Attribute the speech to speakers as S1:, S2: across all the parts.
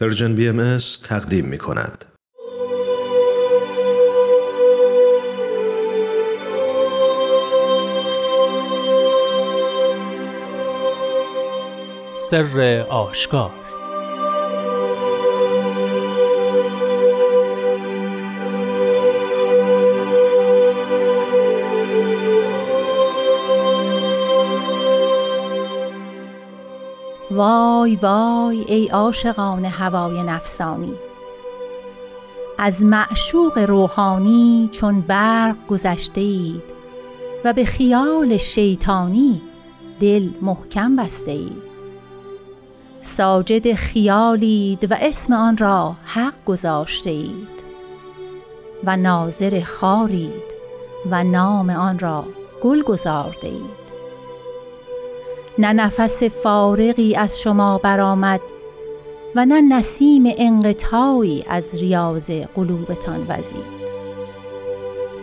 S1: پرژن بی ام تقدیم می کند.
S2: سر آشکار
S3: وای وای ای عاشقان هوای نفسانی. از معشوق روحانی چون برق گذشته اید و به خیال شیطانی دل محکم بسته اید ساجد خیالید و اسم آن را حق گذاشته اید و ناظر خارید و نام آن را گل گذارده اید نه نفس فارغی از شما برآمد و نه نسیم انقطاعی از ریاض قلوبتان وزید.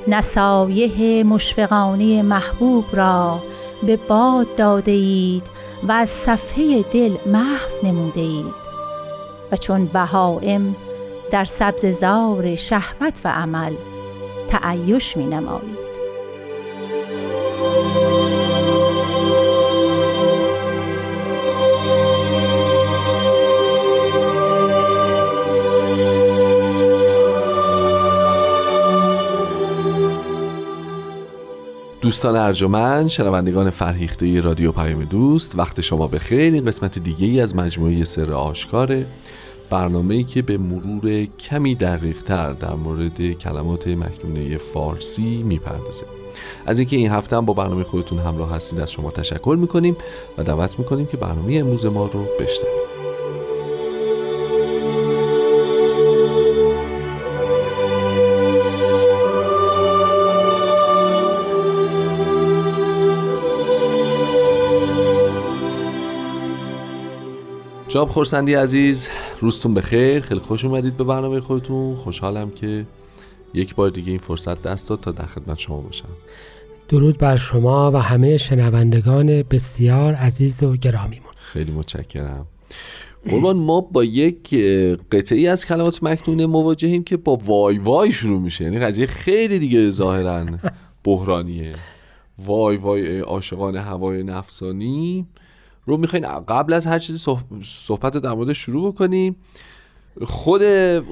S3: نه سایه مشفقانه محبوب را به باد داده اید و از صفحه دل محو نموده اید. و چون بهائم در سبززار شهوت و عمل تعیش می نمایید.
S4: دوستان ارجمند شنوندگان فرهیخته رادیو پیام دوست وقت شما به خیر این قسمت دیگه ای از مجموعه سر آشکاره برنامه ای که به مرور کمی دقیق تر در مورد کلمات مکنونه فارسی می‌پردازه. از اینکه این هفته هم با برنامه خودتون همراه هستید از شما تشکر می‌کنیم و دعوت می‌کنیم که برنامه امروز ما رو بشنوید. جاب خورسندی عزیز روزتون بخیر. خیلی خوش اومدید به برنامه خودتون. خوشحالم که یک بار دیگه این فرصت دست داد تا در خدمت شما باشم.
S5: درود بر شما و همه شنوندگان بسیار عزیز و گرامیمون.
S4: خیلی متشکرم. قربان ما با یک قطعی از کلمات مکنونه مواجهیم که با وای وای شروع میشه. یعنی قضیه خیلی دیگه ظاهرا بحرانیه. وای وای عاشقان هوای نفسانی. رو می‌خواین قبل از هر چیزی صحبت در مورد شروع بکنیم. خود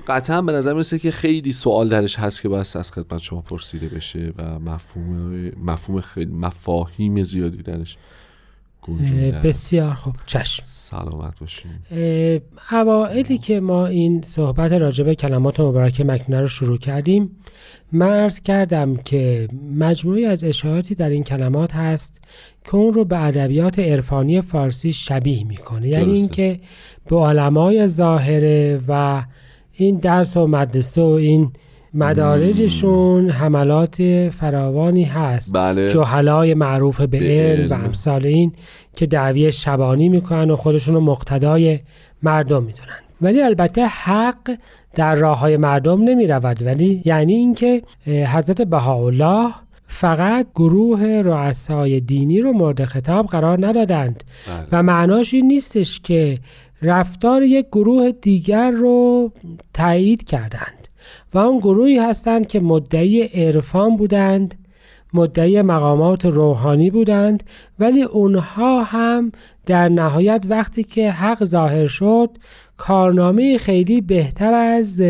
S4: قطعا به نظر می‌رسه که خیلی سوال درش هست که باید از خدمت شما پرسیده بشه و مفهوم مفهوم خیلی مفاهیم زیادی درش
S5: بسیار خوب. چشم.
S4: سلامت باشیم
S5: اوائلی که ما این صحبت راجبه کلمات مبارک مکنه رو شروع کردیم مرز کردم که مجموعی از اشاراتی در این کلمات هست که اون رو به ادبیات عرفانی فارسی شبیه می‌کنه. یعنی اینکه به علمای ظاهره و این درس و مدرسه و این مدارجشون حملات فراوانی هست.
S4: بله.
S5: جهلای معروف به علم و امثال این که دعوی شبانی می‌کنن و خودشون رو مقتدای مردم می‌دونن. ولی البته حق در راه های مردم نمی رود ولی یعنی اینکه حضرت بهاءالله فقط گروه رؤسای دینی رو مورد خطاب قرار ندادند. بله. و معناش این نیستش که رفتار یک گروه دیگر رو تایید کردند. و اون گروهی هستند که مدعی عرفان بودند مدعی مقامات روحانی بودند ولی اونها هم در نهایت وقتی که حق ظاهر شد کارنامه خیلی بهتر از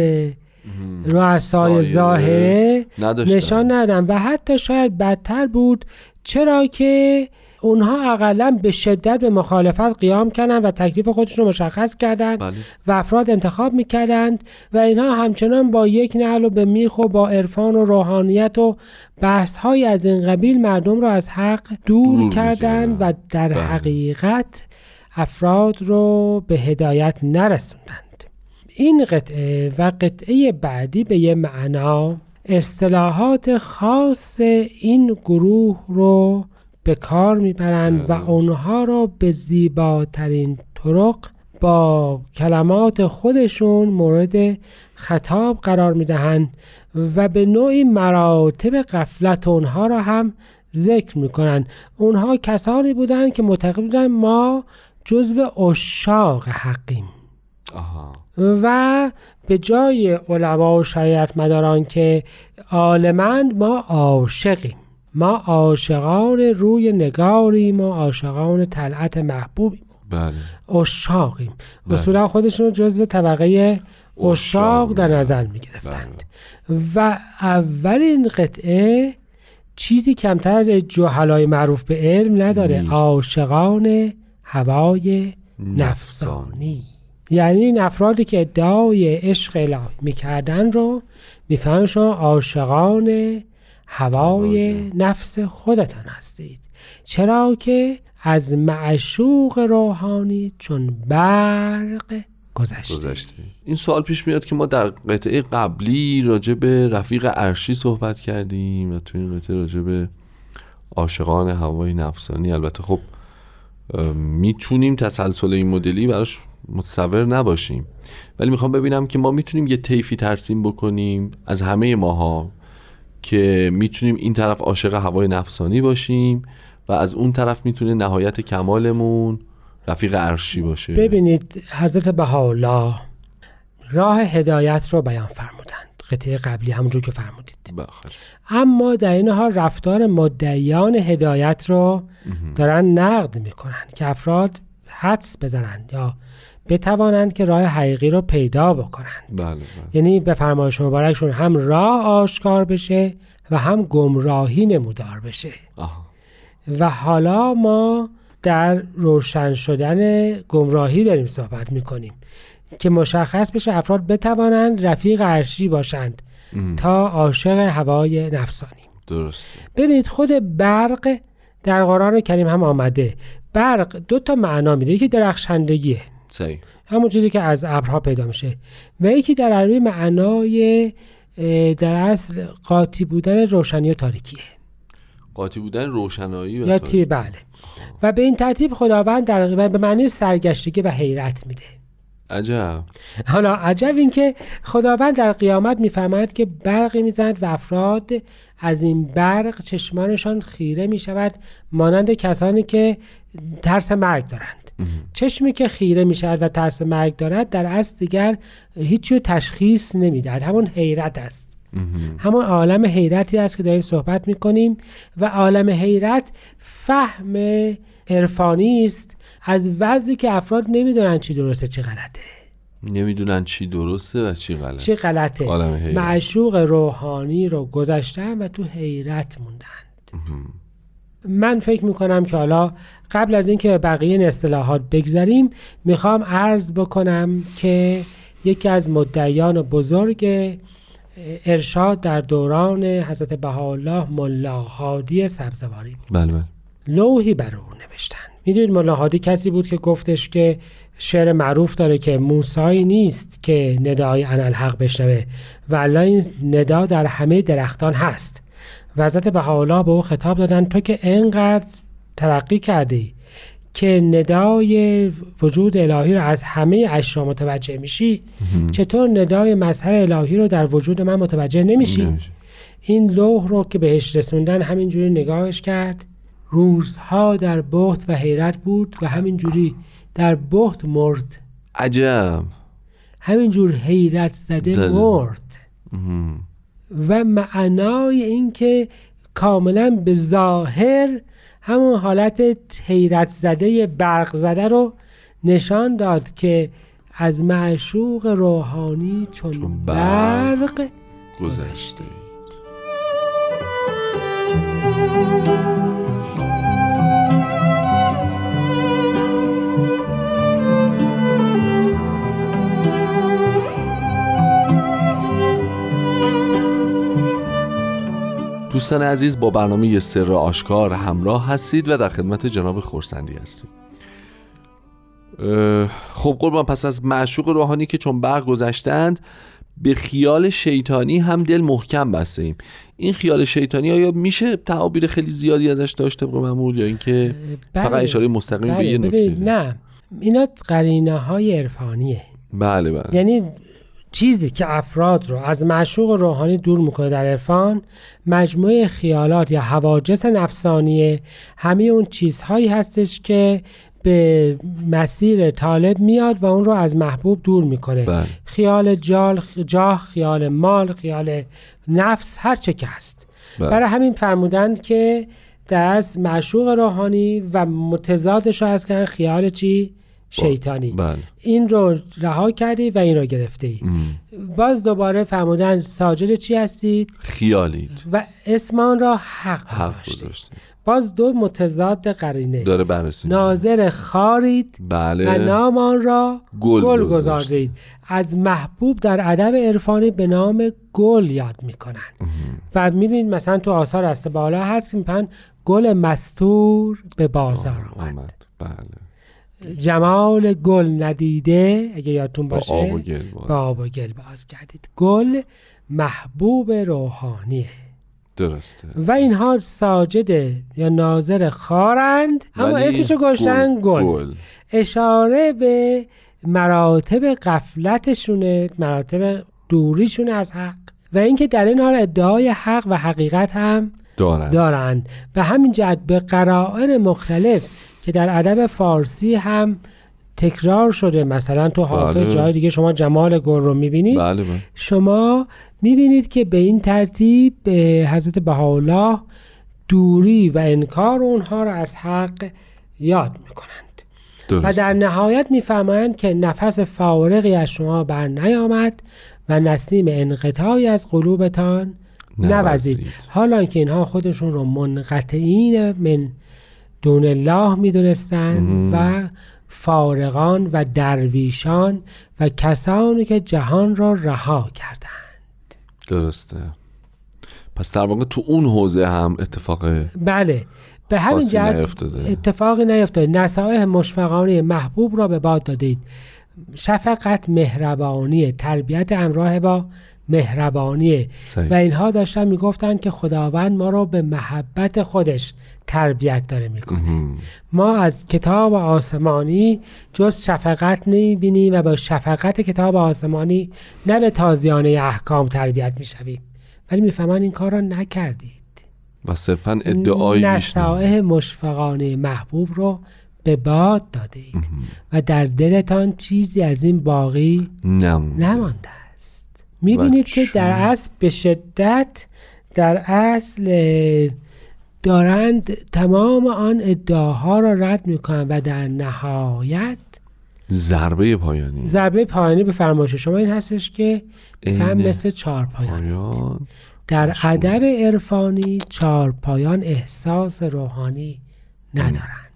S5: رؤسای ظاهره نشان ندادن. و حتی شاید بدتر بود چرا که اونها اقلا به شدت به مخالفت قیام کردند و تکلیف خودشون رو مشخص کردند بله. و افراد انتخاب می‌کردند و اینها همچنان با یک نعل و به میخ و با عرفان و روحانیت و بحث های از این قبیل مردم رو از حق دور, دور کردند و در بله. حقیقت افراد رو به هدایت نرسوندند این قطعه و قطعه بعدی به یه معنا اصطلاحات خاص این گروه رو به کار می‌برند و اونها رو به زیباترین طرق با کلمات خودشون مورد خطاب قرار می‌دهند و به نوعی مراتب قفلت اونها را هم ذکر می‌کنند. اونها کسانی بودند که معتقد بودند ما جزو اشاق حقیم. و به جای علما و شریعت مداران که عالمند ما عاشقیم. ما عاشقان روی نگاریم و عاشقان طلعت محبوبیم.
S4: بله.
S5: اشاقیم
S4: بله.
S5: اصولا خودشون رو جزو طبقه اشاق در
S4: بله.
S5: نظر می گرفتند و اولین قطعه چیزی کمتر از جهلای معروف به علم نداره. عاشقان هوای نفسانی. یعنی این افرادی که ادعای عشق الهی می‌کردن رو می‌فهمن شما عاشقان هوای. نفس خودتان هستید. چرا که از معشوق روحانی چون برق گذشته.
S4: گذشته. این سوال پیش میاد که ما در قطعه قبلی راجع به رفیق عرشی صحبت کردیم و تو این قطعه راجع به عاشقان هوای نفسانی. البته خب می‌تونیم تسلسل این مدلی براش متصور نباشیم. ولی می‌خوام ببینم که ما می‌تونیم یه طیفی ترسیم بکنیم از همه ماها. که می‌تونیم این طرف عاشق هوای نفسانی باشیم و از اون طرف می‌تونه نهایت کمالمون رفیق عرشی باشه.
S5: ببینید حضرت بهاءالله راه هدایت رو بیان فرمودند. قطعه قبلی همونجور که فرمودید.
S4: بخش.
S5: اما در این حال رفتار مدعیان هدایت رو دارن نقد می‌کنن که افراد حدس بزنند یا بتوانند که راه حقیقی رو پیدا بکنند.
S4: بله بله.
S5: یعنی به فرمایش مبارکشون هم راه آشکار بشه و هم گمراهی نمودار بشه.
S4: آها.
S5: و حالا ما در روشن شدن گمراهی داریم صحبت می‌کنیم که مشخص بشه افراد بتوانند رفیق عرشی باشند
S4: ام.
S5: تا عاشق هوای نفسانی.
S4: درسته.
S5: ببینید خود برق در قرآن کریم هم آمده. برق دو تا معنا میده. یکی درخشندگیه.
S4: صحیح.
S5: همون چیزی که از ابرها پیدا میشه. و یکی در عربی معنای در اصل قاطی بودن روشنی و تاریکیه.
S4: قاطی بودن روشنایی و
S5: یا
S4: تاریکی.
S5: بله. و به این ترتیب خداوند در به معنی سرگشتگی و حیرت میده.
S4: عجب.
S5: حالا عجب این که خداوند در قیامت می‌فهمد که برقی می‌زند و افراد از این برق چشمانشان خیره می‌شود مانند کسانی که ترس مرگ دارند. چشمی که خیره می‌شود و ترس مرگ دارد در اصل دیگر هیچی رو تشخیص نمی‌دهد همون حیرت است. همون عالم حیرتی است که داریم صحبت می‌کنیم و عالم حیرت فهم عرفانی است. از وضعی که افراد نمی‌دونن چی درسته چی غلطه.
S4: نمی‌دونن چی درسته و چی غلط
S5: چی غلطه. معشوق روحانی رو گذاشتن و تو حیرت موندند. من فکر می‌کنم که حالا قبل از اینکه به بقیه این اصطلاحات بگذریم می‌خوام عرض بکنم که یکی از مدعیان بزرگ ارشاد در دوران حضرت بهاءالله ملا هادی سبزواری بود.
S4: بله بله.
S5: لوحی بر او نوشتن. می‌دونید ملا هادی کسی بود که گفتش که شعر معروف داره که موسایی نیست که ندای انالحق بشنوه و الله این ندا در همه درختان هست. و حضرت بهاءالله به او خطاب دادن تو که انقدر ترقی کردی که ندای وجود الهی رو از همه اشیا متوجه میشی چطور ندای مظهر الهی رو در وجود من متوجه نمیشی. این لوح رو که بهش رسوندن همینجوری نگاهش کرد. روزها در بهت و حیرت بود و همینجوری در بهت مرد.
S4: عجب.
S5: همینجور حیرت زده,
S4: زده.
S5: مرد.
S4: مهم.
S5: و معنای این که کاملا به ظاهر همون حالت حیرت زده برق زده رو نشان داد که از معشوق روحانی چون
S4: چون برق
S5: برق
S4: دوستان عزیز با برنامه سر آشکار همراه هستید و در خدمت جناب خورسندی هستید خب قربان پس از معشوق روحانی که چون برق گذشتند به خیال شیطانی هم دل محکم بسته ایم این خیال شیطانی آیا میشه تعابیر خیلی زیادی ازش داشت طبق معمول یا اینکه فقط
S5: بله.
S4: اشاره مستقیم به
S5: بله
S4: یه
S5: ببین،
S4: نکته
S5: نه. اینا قرینه های عرفانیه.
S4: بله بله.
S5: یعنی چیزی که افراد رو از معشوق روحانی دور می‌کنه در عرفان مجموعه خیالات یا حواجس نفسانیه همه اون چیزهایی هستش که به مسیر طالب میاد و اون رو از محبوب دور می‌کنه.
S4: بله.
S5: خیال جال جاه خیال مال خیال نفس هر چه که هست.
S4: بله.
S5: برای همین فرمودند که دست معشوق روحانی و متضادش رو از کردن خیال چی؟ شیطانی.
S4: بله.
S5: این رو رها کردی و این رو گرفته ای
S4: ام.
S5: باز دوباره فرمودن ساجد چی هستید؟
S4: خیالید.
S5: و اسم آن را حق,
S4: حق
S5: گذاشتید باز دو متضاد قرینه.
S4: داره بررسی.
S5: ناظر خارید و
S4: بله
S5: نام آن را
S4: گل
S5: گل. گذاردید. از محبوب در ادب عرفانی به نام گل یاد می‌کنن. و می‌بینید مثلا تو آثار است بالا هست میپن گل مستور به بازار آمد.
S4: آمد. بله.
S5: جمال گل ندیده اگه یادتون
S4: با
S5: باشه.
S4: آب و گل باز.
S5: به آب و گل باز کردید. گل محبوب روحانیه
S4: درسته.
S5: و اینها ساجد یا ناظر خارند اما اسمشو گذاشتن گل.
S4: گل.
S5: اشاره به مراتب قفلتشونه مراتب دوریشون از حق. و اینکه در این حال ادعای حق و حقیقت هم
S4: دارند.
S5: دارند. به همین جهت به قرائن مختلف که در ادب فارسی هم تکرار شده. مثلا تو حافظ
S4: بله.
S5: جای دیگه شما جمال گل رو می‌بینید.
S4: بله بله.
S5: شما می‌بینید که به این ترتیب به حضرت بهاءالله دوری و انکار اونها را از حق یاد می‌کنند. و
S4: درست
S5: در نهایت میفرمایند که نفس فارغی از شما بر نیامد و نسیم انقطاعی از قلوبتان نوزید.
S4: نوزید.
S5: حالا که اینها خودشون رو منقطعین من دون الله می‌دونستند و فارغان و درویشان و کسانی که جهان را رها کردند.
S4: درسته. پس در واقع تو اون حوزه هم اتفاق
S5: بله. به همین جهت. اتفاقی نیفتاده. نصایح مشفقانه محبوب را به باد دادید. شفقت مهربانی تربیت همراه با مهربانی. و اینها داشتن می‌گفتند که خداوند ما را به محبت خودش تربیت داره می‌کنه. ما از کتاب آسمانی جز شفقت نمی‌بینیم و با شفقت کتاب آسمانی نه به تازیانه احکام تربیت می‌شویم ولی می‌فهمن این کار را نکردید
S4: و صرفا نه.
S5: نصائح مشفقانه محبوب رو به باد دادید و در دلتان چیزی از این باقی
S4: نمونده.
S5: نمانده است می‌بینید که در اصل به شدت در اصل دارند تمام آن ادعاها را رد می‌کنند و در نهایت
S4: ضربه پایانی.
S5: ضربه پایانی به فرمایش شما این هستش که فهم مثل چهار پایان در. ادب عرفانی چهار پایان احساس روحانی ندارند.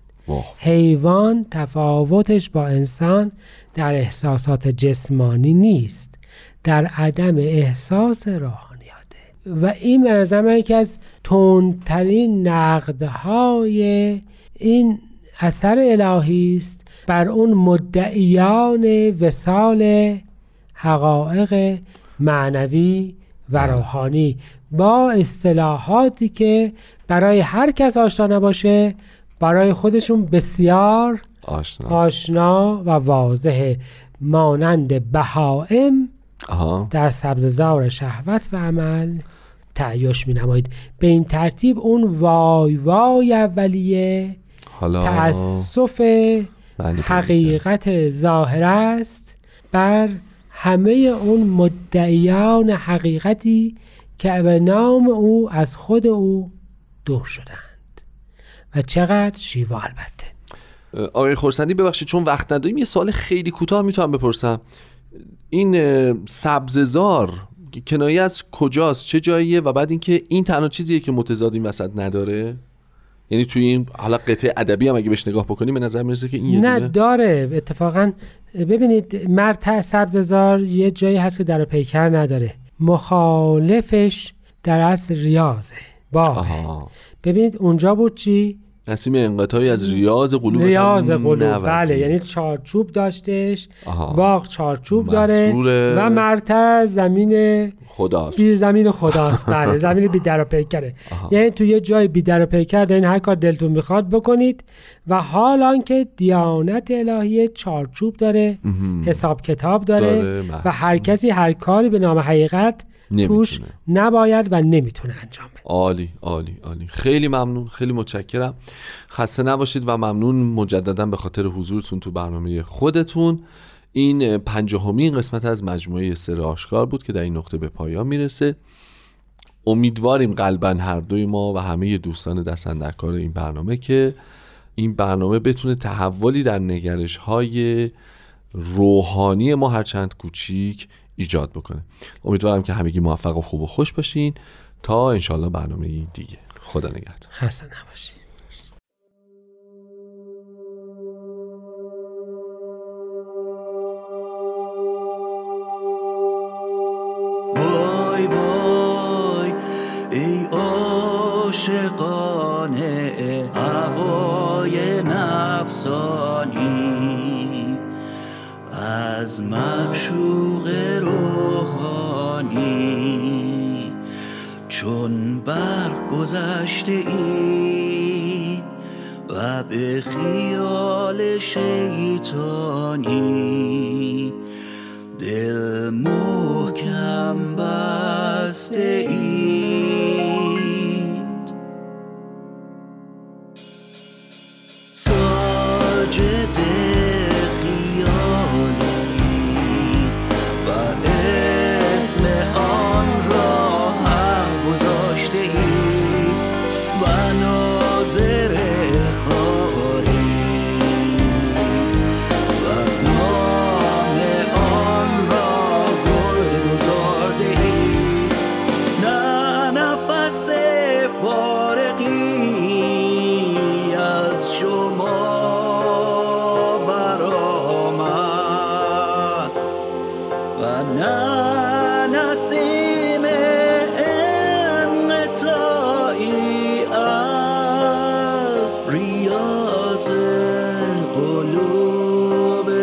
S5: حیوان تفاوتش با انسان در احساسات جسمانی نیست. در عدم احساس روحانیاته و این به نظر من یکی از تندترین نقدهای این اثر الهی است بر اون مدعیان وسال حقایق معنوی و روحانی. با اصطلاحاتی که برای هر کس آشنا نباشه برای خودشون بسیار
S4: آشنا
S5: آشنا و واضحه. مانند بهائم
S4: آها.
S5: در سبززار شهوت و عمل تعیش می نمایید به این ترتیب اون وای وای اولیه
S4: حالا
S5: تأسف
S4: بله،
S5: حقیقت ظاهر است بر همه اون مدعیان حقیقتی که به نام او از خود او دور شدند. و چقدر شیوا البته.
S4: آقای خورسندی ببخشید چون وقت نداریم یه سوال خیلی کوتاه می‌تونم بپرسم. این سبززار کنایه از کجاست؟ چه جاییه؟ و بعد اینکه این تنها چیزیه که متضاد این وسط نداره؟ یعنی توی این حالا قطعه ادبی هم اگه بهش نگاه بکنیم به نظر می‌رسه که این
S5: نه داره. اتفاقا ببینید مرد سبززار یه جایی هست که در پیکر نداره. مخالفش در اصل ریاضه. باغه
S4: آها.
S5: ببینید اونجا بود چی؟
S4: نسیم انقطاعی از ریاض قلوب
S5: ریاض قلوب. بله یعنی چارچوب داشتش. باغ چارچوب داره و مرتع زمین
S4: خداست.
S5: بی زمین خداست. بله زمین بی در و پیکره یعنی تو یه جای بی در و پیکر دارین هر کار دلتون می‌خواد بکنید و حال آنکه دیانت الهی چارچوب داره حساب کتاب داره,
S4: داره،
S5: و هر کسی هر کاری به نام حقیقت توش. نباید و نمی‌تونه انجام بده.
S4: عالی عالی عالی. خیلی ممنون خیلی متشکرم. خسته نباشید و ممنون مجددا به خاطر حضورتون تو برنامه خودتون. این پنجاهمین قسمت از مجموعه سر آشکار بود که در این نقطه به پایان می‌رسه. امیدواریم قلبا هر دوی ما و همه دوستان دستندرکار این برنامه که این برنامه بتونه تحولی در نگرش های روحانی ما هرچند کوچیک ایجاد بکنه. امیدوارم که همگی موفق و خوب و خوش باشین. تا انشالله برنامه دیگه. خدا نگهدار.
S5: خسته نباشید
S6: وای وای ای عاشقانه هوای نفسانی از معشوق روحانی. چون برق گذشته ای و به خیال شیطانی. دل محکم بسته اید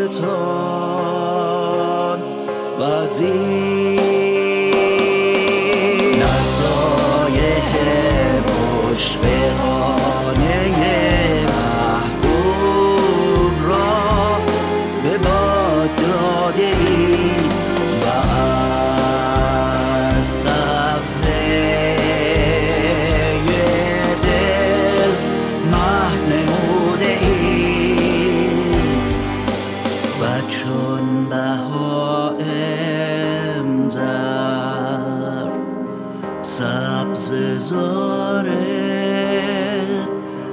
S6: قلوبتان زاره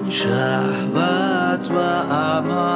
S6: شهوت و عمل